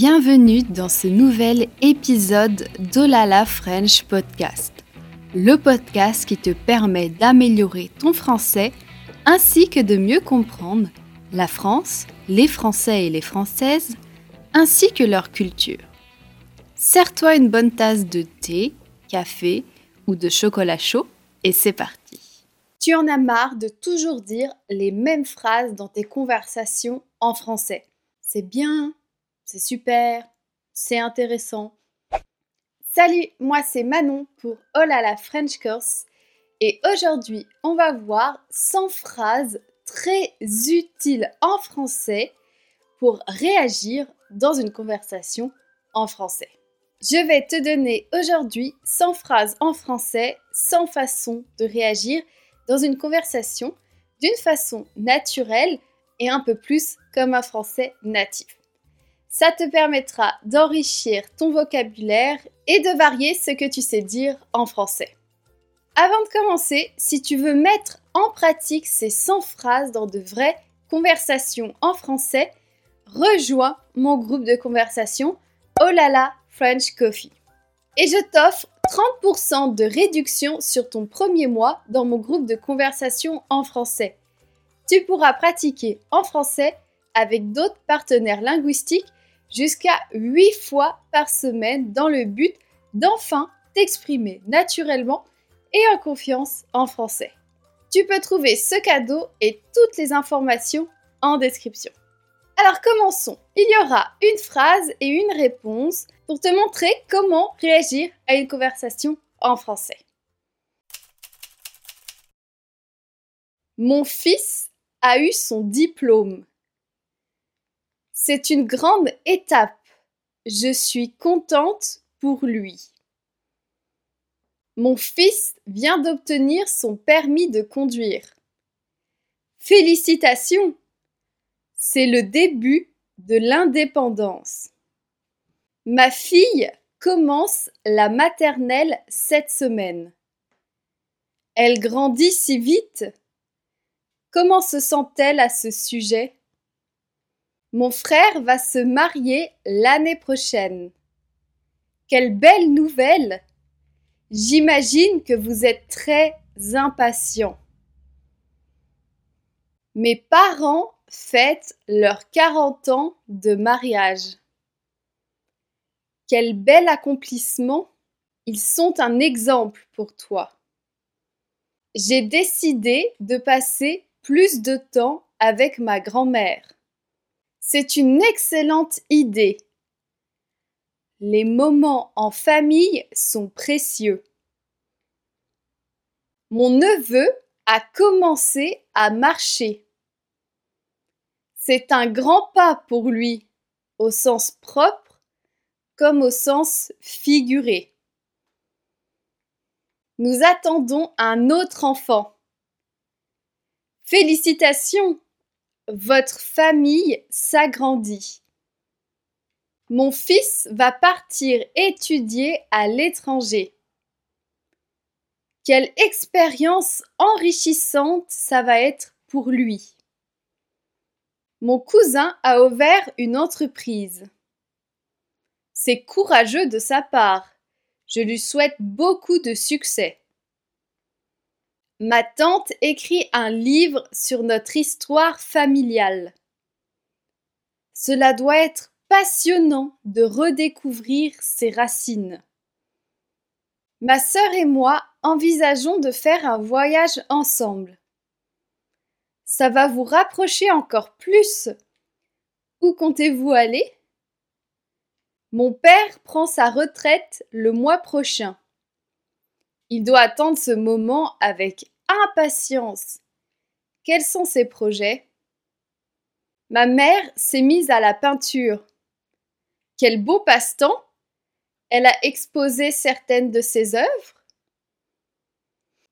Bienvenue dans ce nouvel épisode d'Olala French Podcast, le podcast qui te permet d'améliorer ton français ainsi que de mieux comprendre la France, les Français et les Françaises, ainsi que leur culture. Sers-toi une bonne tasse de thé, café ou de chocolat chaud et c'est parti. Tu en as marre de toujours dire les mêmes phrases dans tes conversations en français. C'est bien, c'est super, c'est intéressant. Salut, moi c'est Manon pour Oh la French Course et aujourd'hui on va voir 100 phrases très utiles en français pour réagir dans une conversation en français. Je vais te donner aujourd'hui 100 phrases en français, 100 façons de réagir dans une conversation d'une façon naturelle et un peu plus comme un français natif. Ça te permettra d'enrichir ton vocabulaire et de varier ce que tu sais dire en français. Avant de commencer, si tu veux mettre en pratique ces 100 phrases dans de vraies conversations en français, rejoins mon groupe de conversation là French Coffee. Et je t'offre 30% de réduction sur ton premier mois dans mon groupe de conversation en français. Tu pourras pratiquer en français avec d'autres partenaires linguistiques jusqu'à 8 fois par semaine dans le but d'enfin t'exprimer naturellement et en confiance en français. Tu peux trouver ce cadeau et toutes les informations en description. Alors commençons. Il y aura une phrase et une réponse pour te montrer comment réagir à une conversation en français. Mon fils a eu son diplôme. C'est une grande étape. Je suis contente pour lui. Mon fils vient d'obtenir son permis de conduire. Félicitations c'est le début de l'indépendance. Ma fille commence la maternelle cette semaine. Elle grandit si vite. Comment se sent-elle à ce sujet? Mon frère va se marier l'année prochaine. Quelle belle nouvelle J'imagine que vous êtes très impatient. Mes parents fêtent leurs 40 ans de mariage. Quel bel accomplissement Ils sont un exemple pour toi. J'ai décidé de passer plus de temps avec ma grand-mère. C'est une excellente idée. Les moments en famille sont précieux. Mon neveu a commencé à marcher. C'est un grand pas pour lui, au sens propre comme au sens figuré. Nous attendons un autre enfant. Félicitations, votre famille s'agrandit. Mon fils va partir étudier à l'étranger. Quelle expérience enrichissante ça va être pour lui. Mon cousin a ouvert une entreprise. C'est courageux de sa part. Je lui souhaite beaucoup de succès. Ma tante écrit un livre sur notre histoire familiale. Cela doit être passionnant de redécouvrir ses racines. Ma sœur et moi envisageons de faire un voyage ensemble ça va vous rapprocher encore plus. Où comptez-vous aller? Mon père prend sa retraite le mois prochain. Il doit attendre ce moment avec impatience. Quels sont ses projets? Ma mère s'est mise à la peinture. Quel beau passe-temps Elle a exposé certaines de ses œuvres.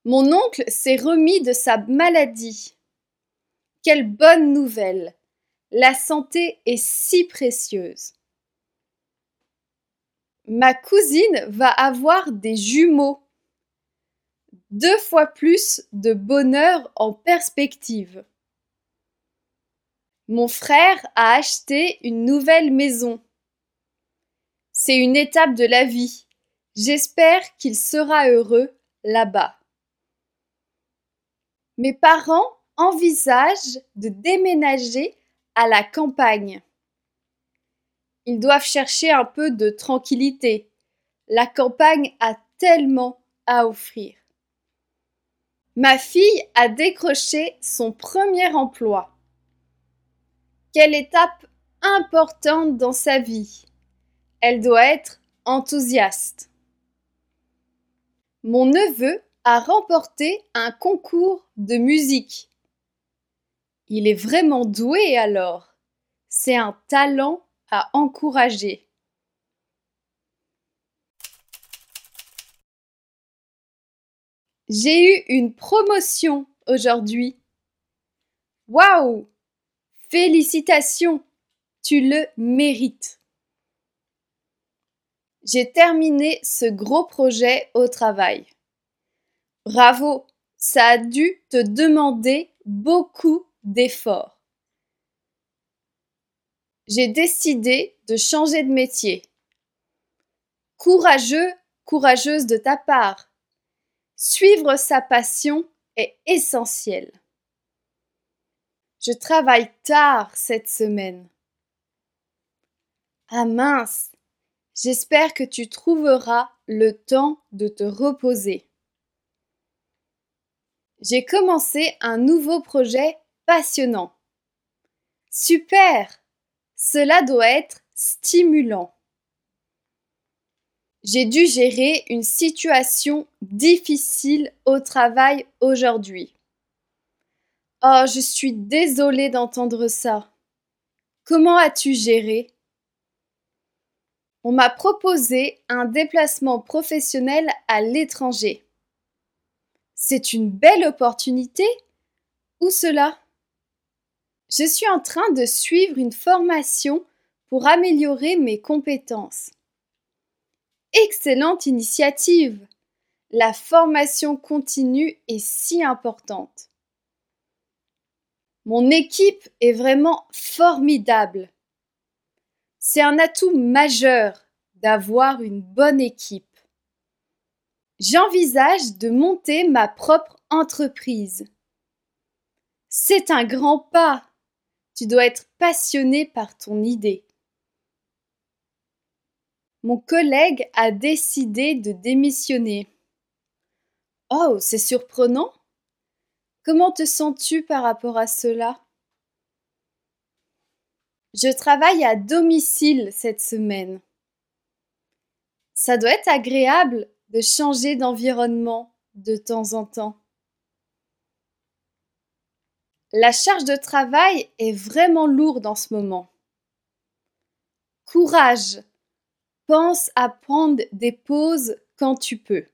Mon oncle s'est remis de sa maladie. Quelle bonne nouvelle La santé est si précieuse. Ma cousine va avoir des jumeaux. Deux fois plus de bonheur en perspective. Mon frère a acheté une nouvelle maison. C'est une étape de la vie. J'espère qu'il sera heureux là-bas. Mes parents envisagent de déménager à la campagne. Ils doivent chercher un peu de tranquillité. La campagne a tellement à offrir. Ma fille a décroché son premier emploi. Quelle étape importante dans sa vie. Elle doit être enthousiaste. Mon neveu a remporté un concours de musique. Il est vraiment doué alors. C'est un talent à encourager. J'ai eu une promotion aujourd'hui. Waouh Félicitations Tu le mérites. J'ai terminé ce gros projet au travail. Bravo Ça a dû te demander beaucoup d'efforts. J'ai décidé de changer de métier. Courageux, courageuse de ta part. Suivre sa passion est essentiel. Je travaille tard cette semaine. Ah mince, j'espère que tu trouveras le temps de te reposer. J'ai commencé un nouveau projet passionnant. Super Cela doit être stimulant. J'ai dû gérer une situation difficile au travail aujourd'hui. Oh, je suis désolée d'entendre ça. Comment as-tu géré? On m'a proposé un déplacement professionnel à l'étranger. C'est une belle opportunité? Où cela? Je suis en train de suivre une formation pour améliorer mes compétences. Excellente initiative. La formation continue est si importante. Mon équipe est vraiment formidable. C'est un atout majeur d'avoir une bonne équipe. J'envisage de monter ma propre entreprise. C'est un grand pas. Tu dois être passionné par ton idée mon collègue a décidé de démissionner. Oh, c'est surprenant. Comment te sens-tu par rapport à cela? Je travaille à domicile cette semaine. Ça doit être agréable de changer d'environnement de temps en temps. La charge de travail est vraiment lourde en ce moment. Courage Pense à prendre des pauses quand tu peux.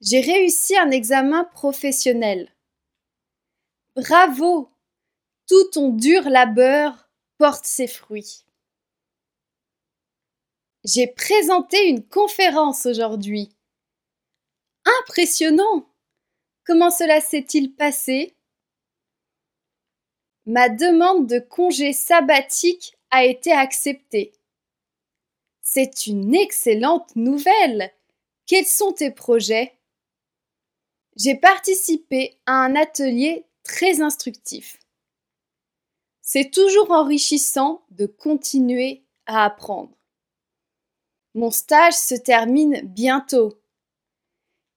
J'ai réussi un examen professionnel. Bravo Tout ton dur labeur porte ses fruits. J'ai présenté une conférence aujourd'hui. Impressionnant Comment cela s'est-il passé? Ma demande de congé sabbatique a été acceptée. C'est une excellente nouvelle. Quels sont tes projets? J'ai participé à un atelier très instructif. C'est toujours enrichissant de continuer à apprendre. Mon stage se termine bientôt.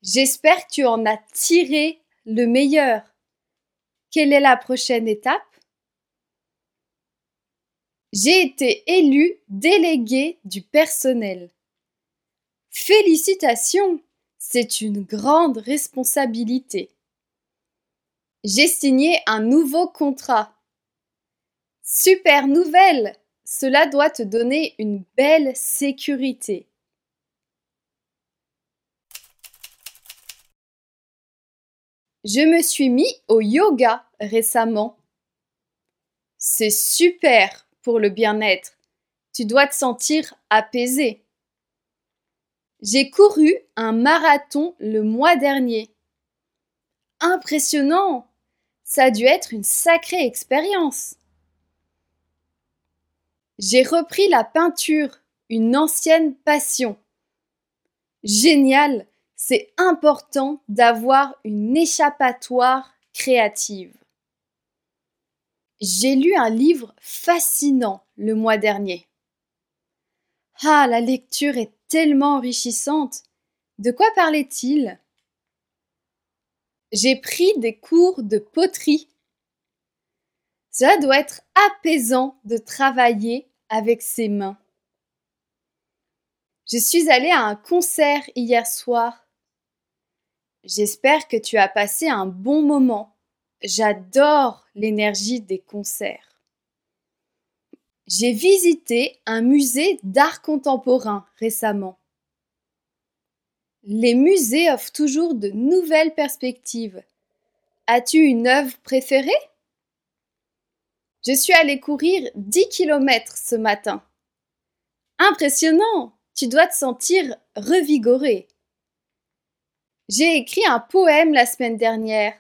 J'espère que tu en as tiré le meilleur. Quelle est la prochaine étape? J'ai été élu délégué du personnel. Félicitations, c'est une grande responsabilité. J'ai signé un nouveau contrat. Super nouvelle, cela doit te donner une belle sécurité. Je me suis mis au yoga récemment. C'est super pour le bien-être. Tu dois te sentir apaisé. J'ai couru un marathon le mois dernier. Impressionnant Ça a dû être une sacrée expérience. J'ai repris la peinture une ancienne passion. Génial, c'est important d'avoir une échappatoire créative. J'ai lu un livre fascinant le mois dernier. Ah, la lecture est tellement enrichissante. De quoi parlait-il? J'ai pris des cours de poterie. Cela doit être apaisant de travailler avec ses mains. Je suis allée à un concert hier soir. J'espère que tu as passé un bon moment. J'adore l'énergie des concerts. J'ai visité un musée d'art contemporain récemment. Les musées offrent toujours de nouvelles perspectives. As-tu une œuvre préférée? Je suis allée courir 10 km ce matin. Impressionnant Tu dois te sentir revigoré. J'ai écrit un poème la semaine dernière.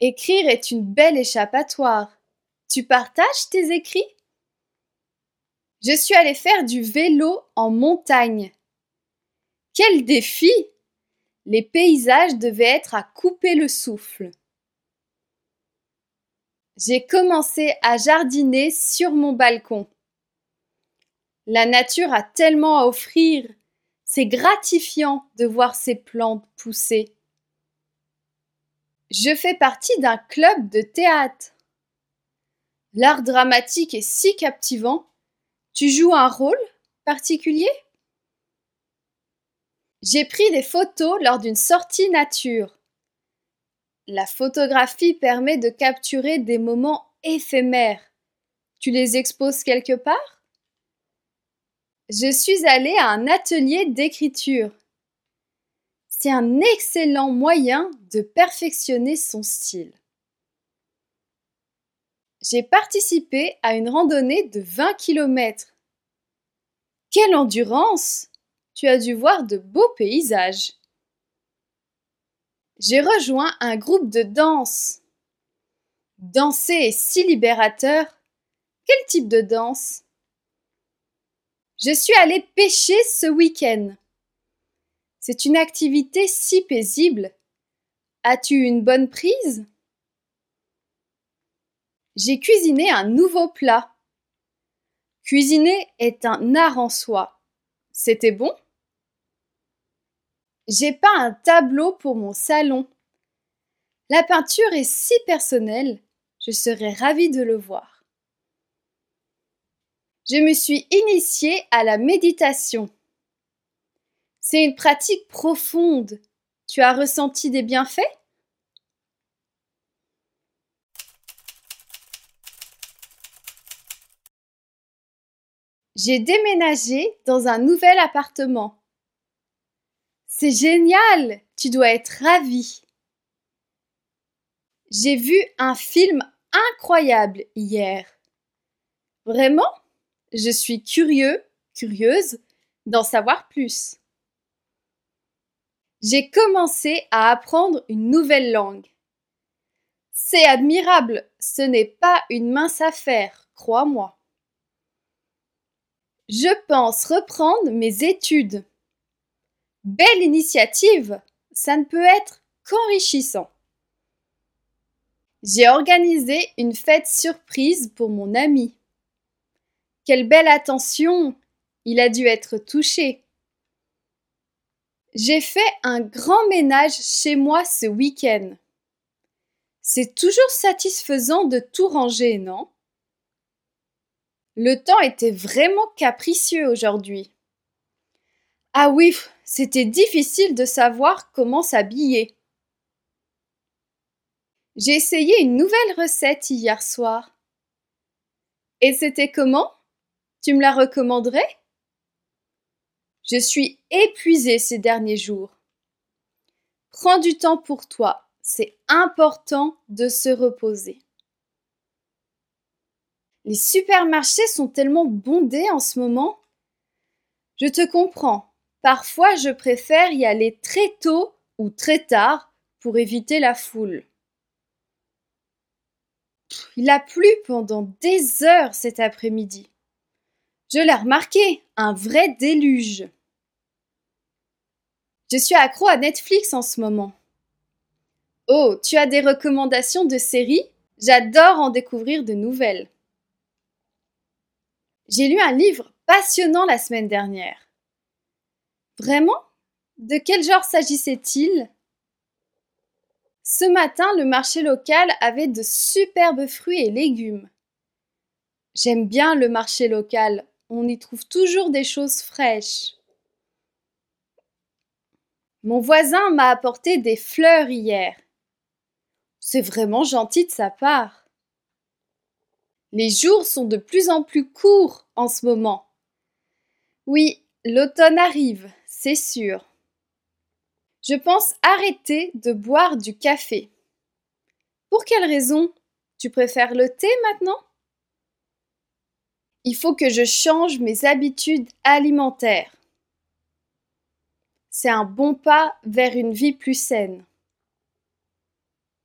Écrire est une belle échappatoire. Tu partages tes écrits? Je suis allée faire du vélo en montagne. Quel défi Les paysages devaient être à couper le souffle. J'ai commencé à jardiner sur mon balcon. La nature a tellement à offrir. C'est gratifiant de voir ces plantes pousser. Je fais partie d'un club de théâtre. L'art dramatique est si captivant tu joues un rôle particulier? J'ai pris des photos lors d'une sortie nature. La photographie permet de capturer des moments éphémères. Tu les exposes quelque part? Je suis allée à un atelier d'écriture. C'est un excellent moyen de perfectionner son style. J'ai participé à une randonnée de 20 km. Quelle endurance Tu as dû voir de beaux paysages. J'ai rejoint un groupe de danse. Danser est si libérateur. Quel type de danse? Je suis allée pêcher ce week-end. C'est une activité si paisible. As-tu une bonne prise? J'ai cuisiné un nouveau plat. Cuisiner est un art en soi. C'était bon? J'ai peint un tableau pour mon salon. La peinture est si personnelle, je serais ravie de le voir. Je me suis initiée à la méditation. C'est une pratique profonde. Tu as ressenti des bienfaits? J'ai déménagé dans un nouvel appartement. C'est génial, tu dois être ravi. J'ai vu un film incroyable hier. Vraiment? Je suis curieux, curieuse d'en savoir plus. J'ai commencé à apprendre une nouvelle langue. C'est admirable, ce n'est pas une mince affaire, crois-moi. Je pense reprendre mes études. Belle initiative, ça ne peut être qu'enrichissant. J'ai organisé une fête surprise pour mon ami. Quelle belle attention, il a dû être touché. J'ai fait un grand ménage chez moi ce week-end. C'est toujours satisfaisant de tout ranger, non? Le temps était vraiment capricieux aujourd'hui. Ah oui, c'était difficile de savoir comment s'habiller. J'ai essayé une nouvelle recette hier soir. Et c'était comment? Tu me la recommanderais? Je suis épuisée ces derniers jours. Prends du temps pour toi, c'est important de se reposer. Les supermarchés sont tellement bondés en ce moment. Je te comprends. Parfois, je préfère y aller très tôt ou très tard pour éviter la foule. Il a plu pendant des heures cet après-midi. Je l'ai remarqué, un vrai déluge. Je suis accro à Netflix en ce moment. Oh, tu as des recommandations de séries? J'adore en découvrir de nouvelles. J'ai lu un livre passionnant la semaine dernière. Vraiment? De quel genre s'agissait-il? Ce matin, le marché local avait de superbes fruits et légumes. J'aime bien le marché local, on y trouve toujours des choses fraîches. Mon voisin m'a apporté des fleurs hier. C'est vraiment gentil de sa part. Les jours sont de plus en plus courts en ce moment. Oui, l'automne arrive, c'est sûr. Je pense arrêter de boire du café. Pour quelle raison? Tu préfères le thé maintenant? Il faut que je change mes habitudes alimentaires. C'est un bon pas vers une vie plus saine.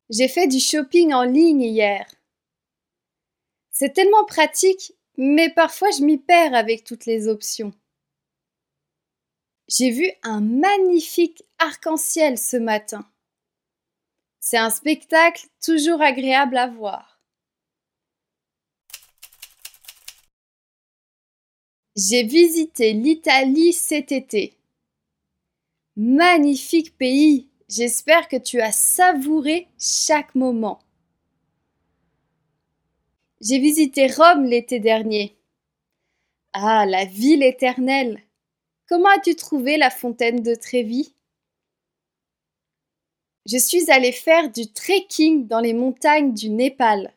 J'ai fait du shopping en ligne hier. C'est tellement pratique, mais parfois je m'y perds avec toutes les options. J'ai vu un magnifique arc-en-ciel ce matin. C'est un spectacle toujours agréable à voir. J'ai visité l'Italie cet été. Magnifique pays, J'espère que tu as savouré chaque moment. J'ai visité Rome l'été dernier. Ah, la ville éternelle. Comment as-tu trouvé la fontaine de Trévis Je suis allée faire du trekking dans les montagnes du Népal.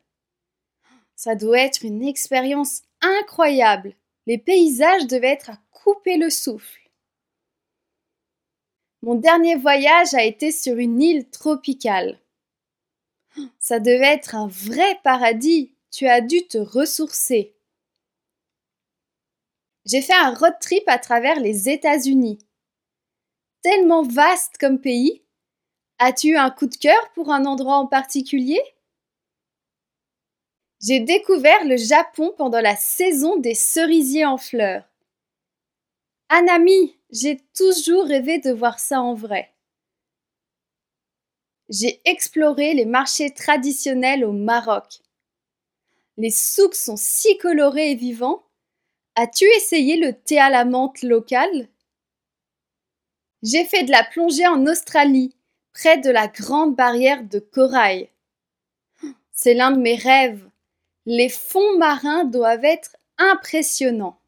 Ça doit être une expérience incroyable. Les paysages devaient être à couper le souffle. Mon dernier voyage a été sur une île tropicale. Ça devait être un vrai paradis. Tu as dû te ressourcer. J'ai fait un road trip à travers les États-Unis. Tellement vaste comme pays. As-tu eu un coup de cœur pour un endroit en particulier? J'ai découvert le Japon pendant la saison des cerisiers en fleurs. Anami, j'ai toujours rêvé de voir ça en vrai. J'ai exploré les marchés traditionnels au Maroc. Les souks sont si colorés et vivants. As-tu essayé le thé à la menthe local? J'ai fait de la plongée en Australie, près de la grande barrière de corail. C'est l'un de mes rêves. Les fonds marins doivent être impressionnants.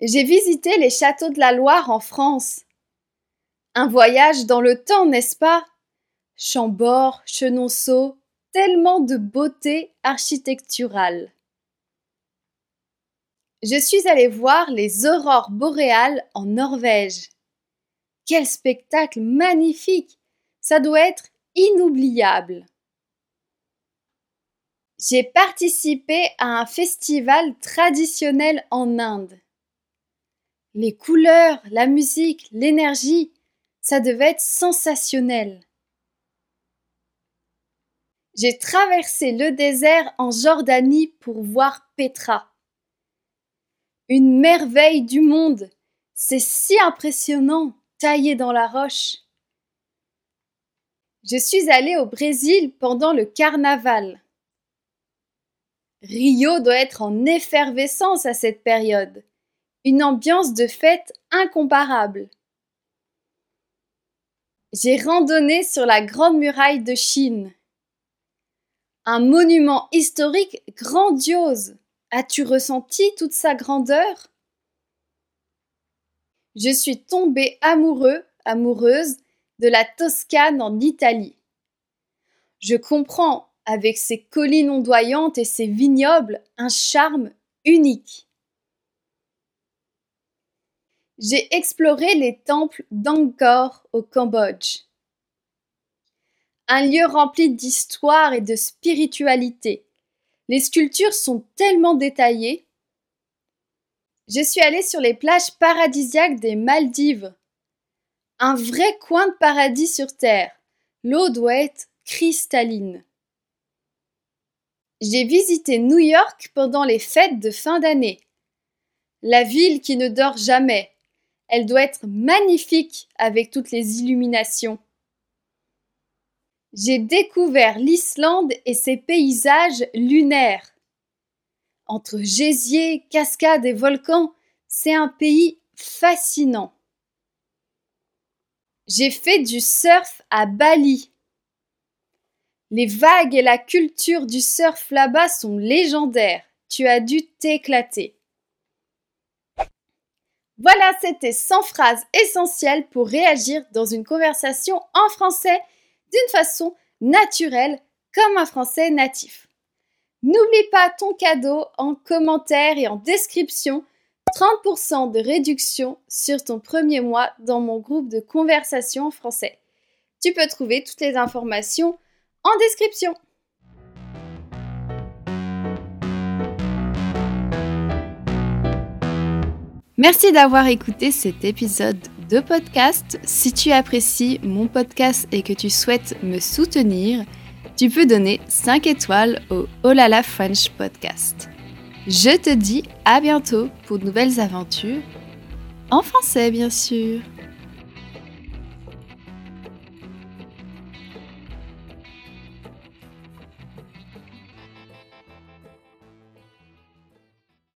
J'ai visité les châteaux de la Loire en France. Un voyage dans le temps, n'est-ce pas? Chambord, Chenonceau, tellement de beauté architecturale. Je suis allée voir les aurores boréales en Norvège. Quel spectacle magnifique Ça doit être inoubliable. J'ai participé à un festival traditionnel en Inde. Les couleurs, la musique, l'énergie, ça devait être sensationnel. J'ai traversé le désert en Jordanie pour voir Petra. Une merveille du monde. C'est si impressionnant, taillé dans la roche. Je suis allée au Brésil pendant le carnaval. Rio doit être en effervescence à cette période une ambiance de fête incomparable. J'ai randonné sur la Grande Muraille de Chine. Un monument historique grandiose. As-tu ressenti toute sa grandeur? Je suis tombée amoureux, amoureuse de la Toscane en Italie. Je comprends, avec ses collines ondoyantes et ses vignobles, un charme unique. J'ai exploré les temples d'Angkor au Cambodge. Un lieu rempli d'histoire et de spiritualité. Les sculptures sont tellement détaillées. Je suis allée sur les plages paradisiaques des Maldives. Un vrai coin de paradis sur Terre. L'eau doit être cristalline. J'ai visité New York pendant les fêtes de fin d'année. La ville qui ne dort jamais. Elle doit être magnifique avec toutes les illuminations. J'ai découvert l'Islande et ses paysages lunaires. Entre gésiers, cascades et volcans, c'est un pays fascinant. J'ai fait du surf à Bali. Les vagues et la culture du surf là-bas sont légendaires. Tu as dû t'éclater. Voilà, c'était 100 phrases essentielles pour réagir dans une conversation en français d'une façon naturelle comme un français natif. N'oublie pas ton cadeau en commentaire et en description. 30% de réduction sur ton premier mois dans mon groupe de conversation en français. Tu peux trouver toutes les informations en description. Merci d'avoir écouté cet épisode de podcast. Si tu apprécies mon podcast et que tu souhaites me soutenir, tu peux donner 5 étoiles au Olala French Podcast. Je te dis à bientôt pour de nouvelles aventures, en français bien sûr.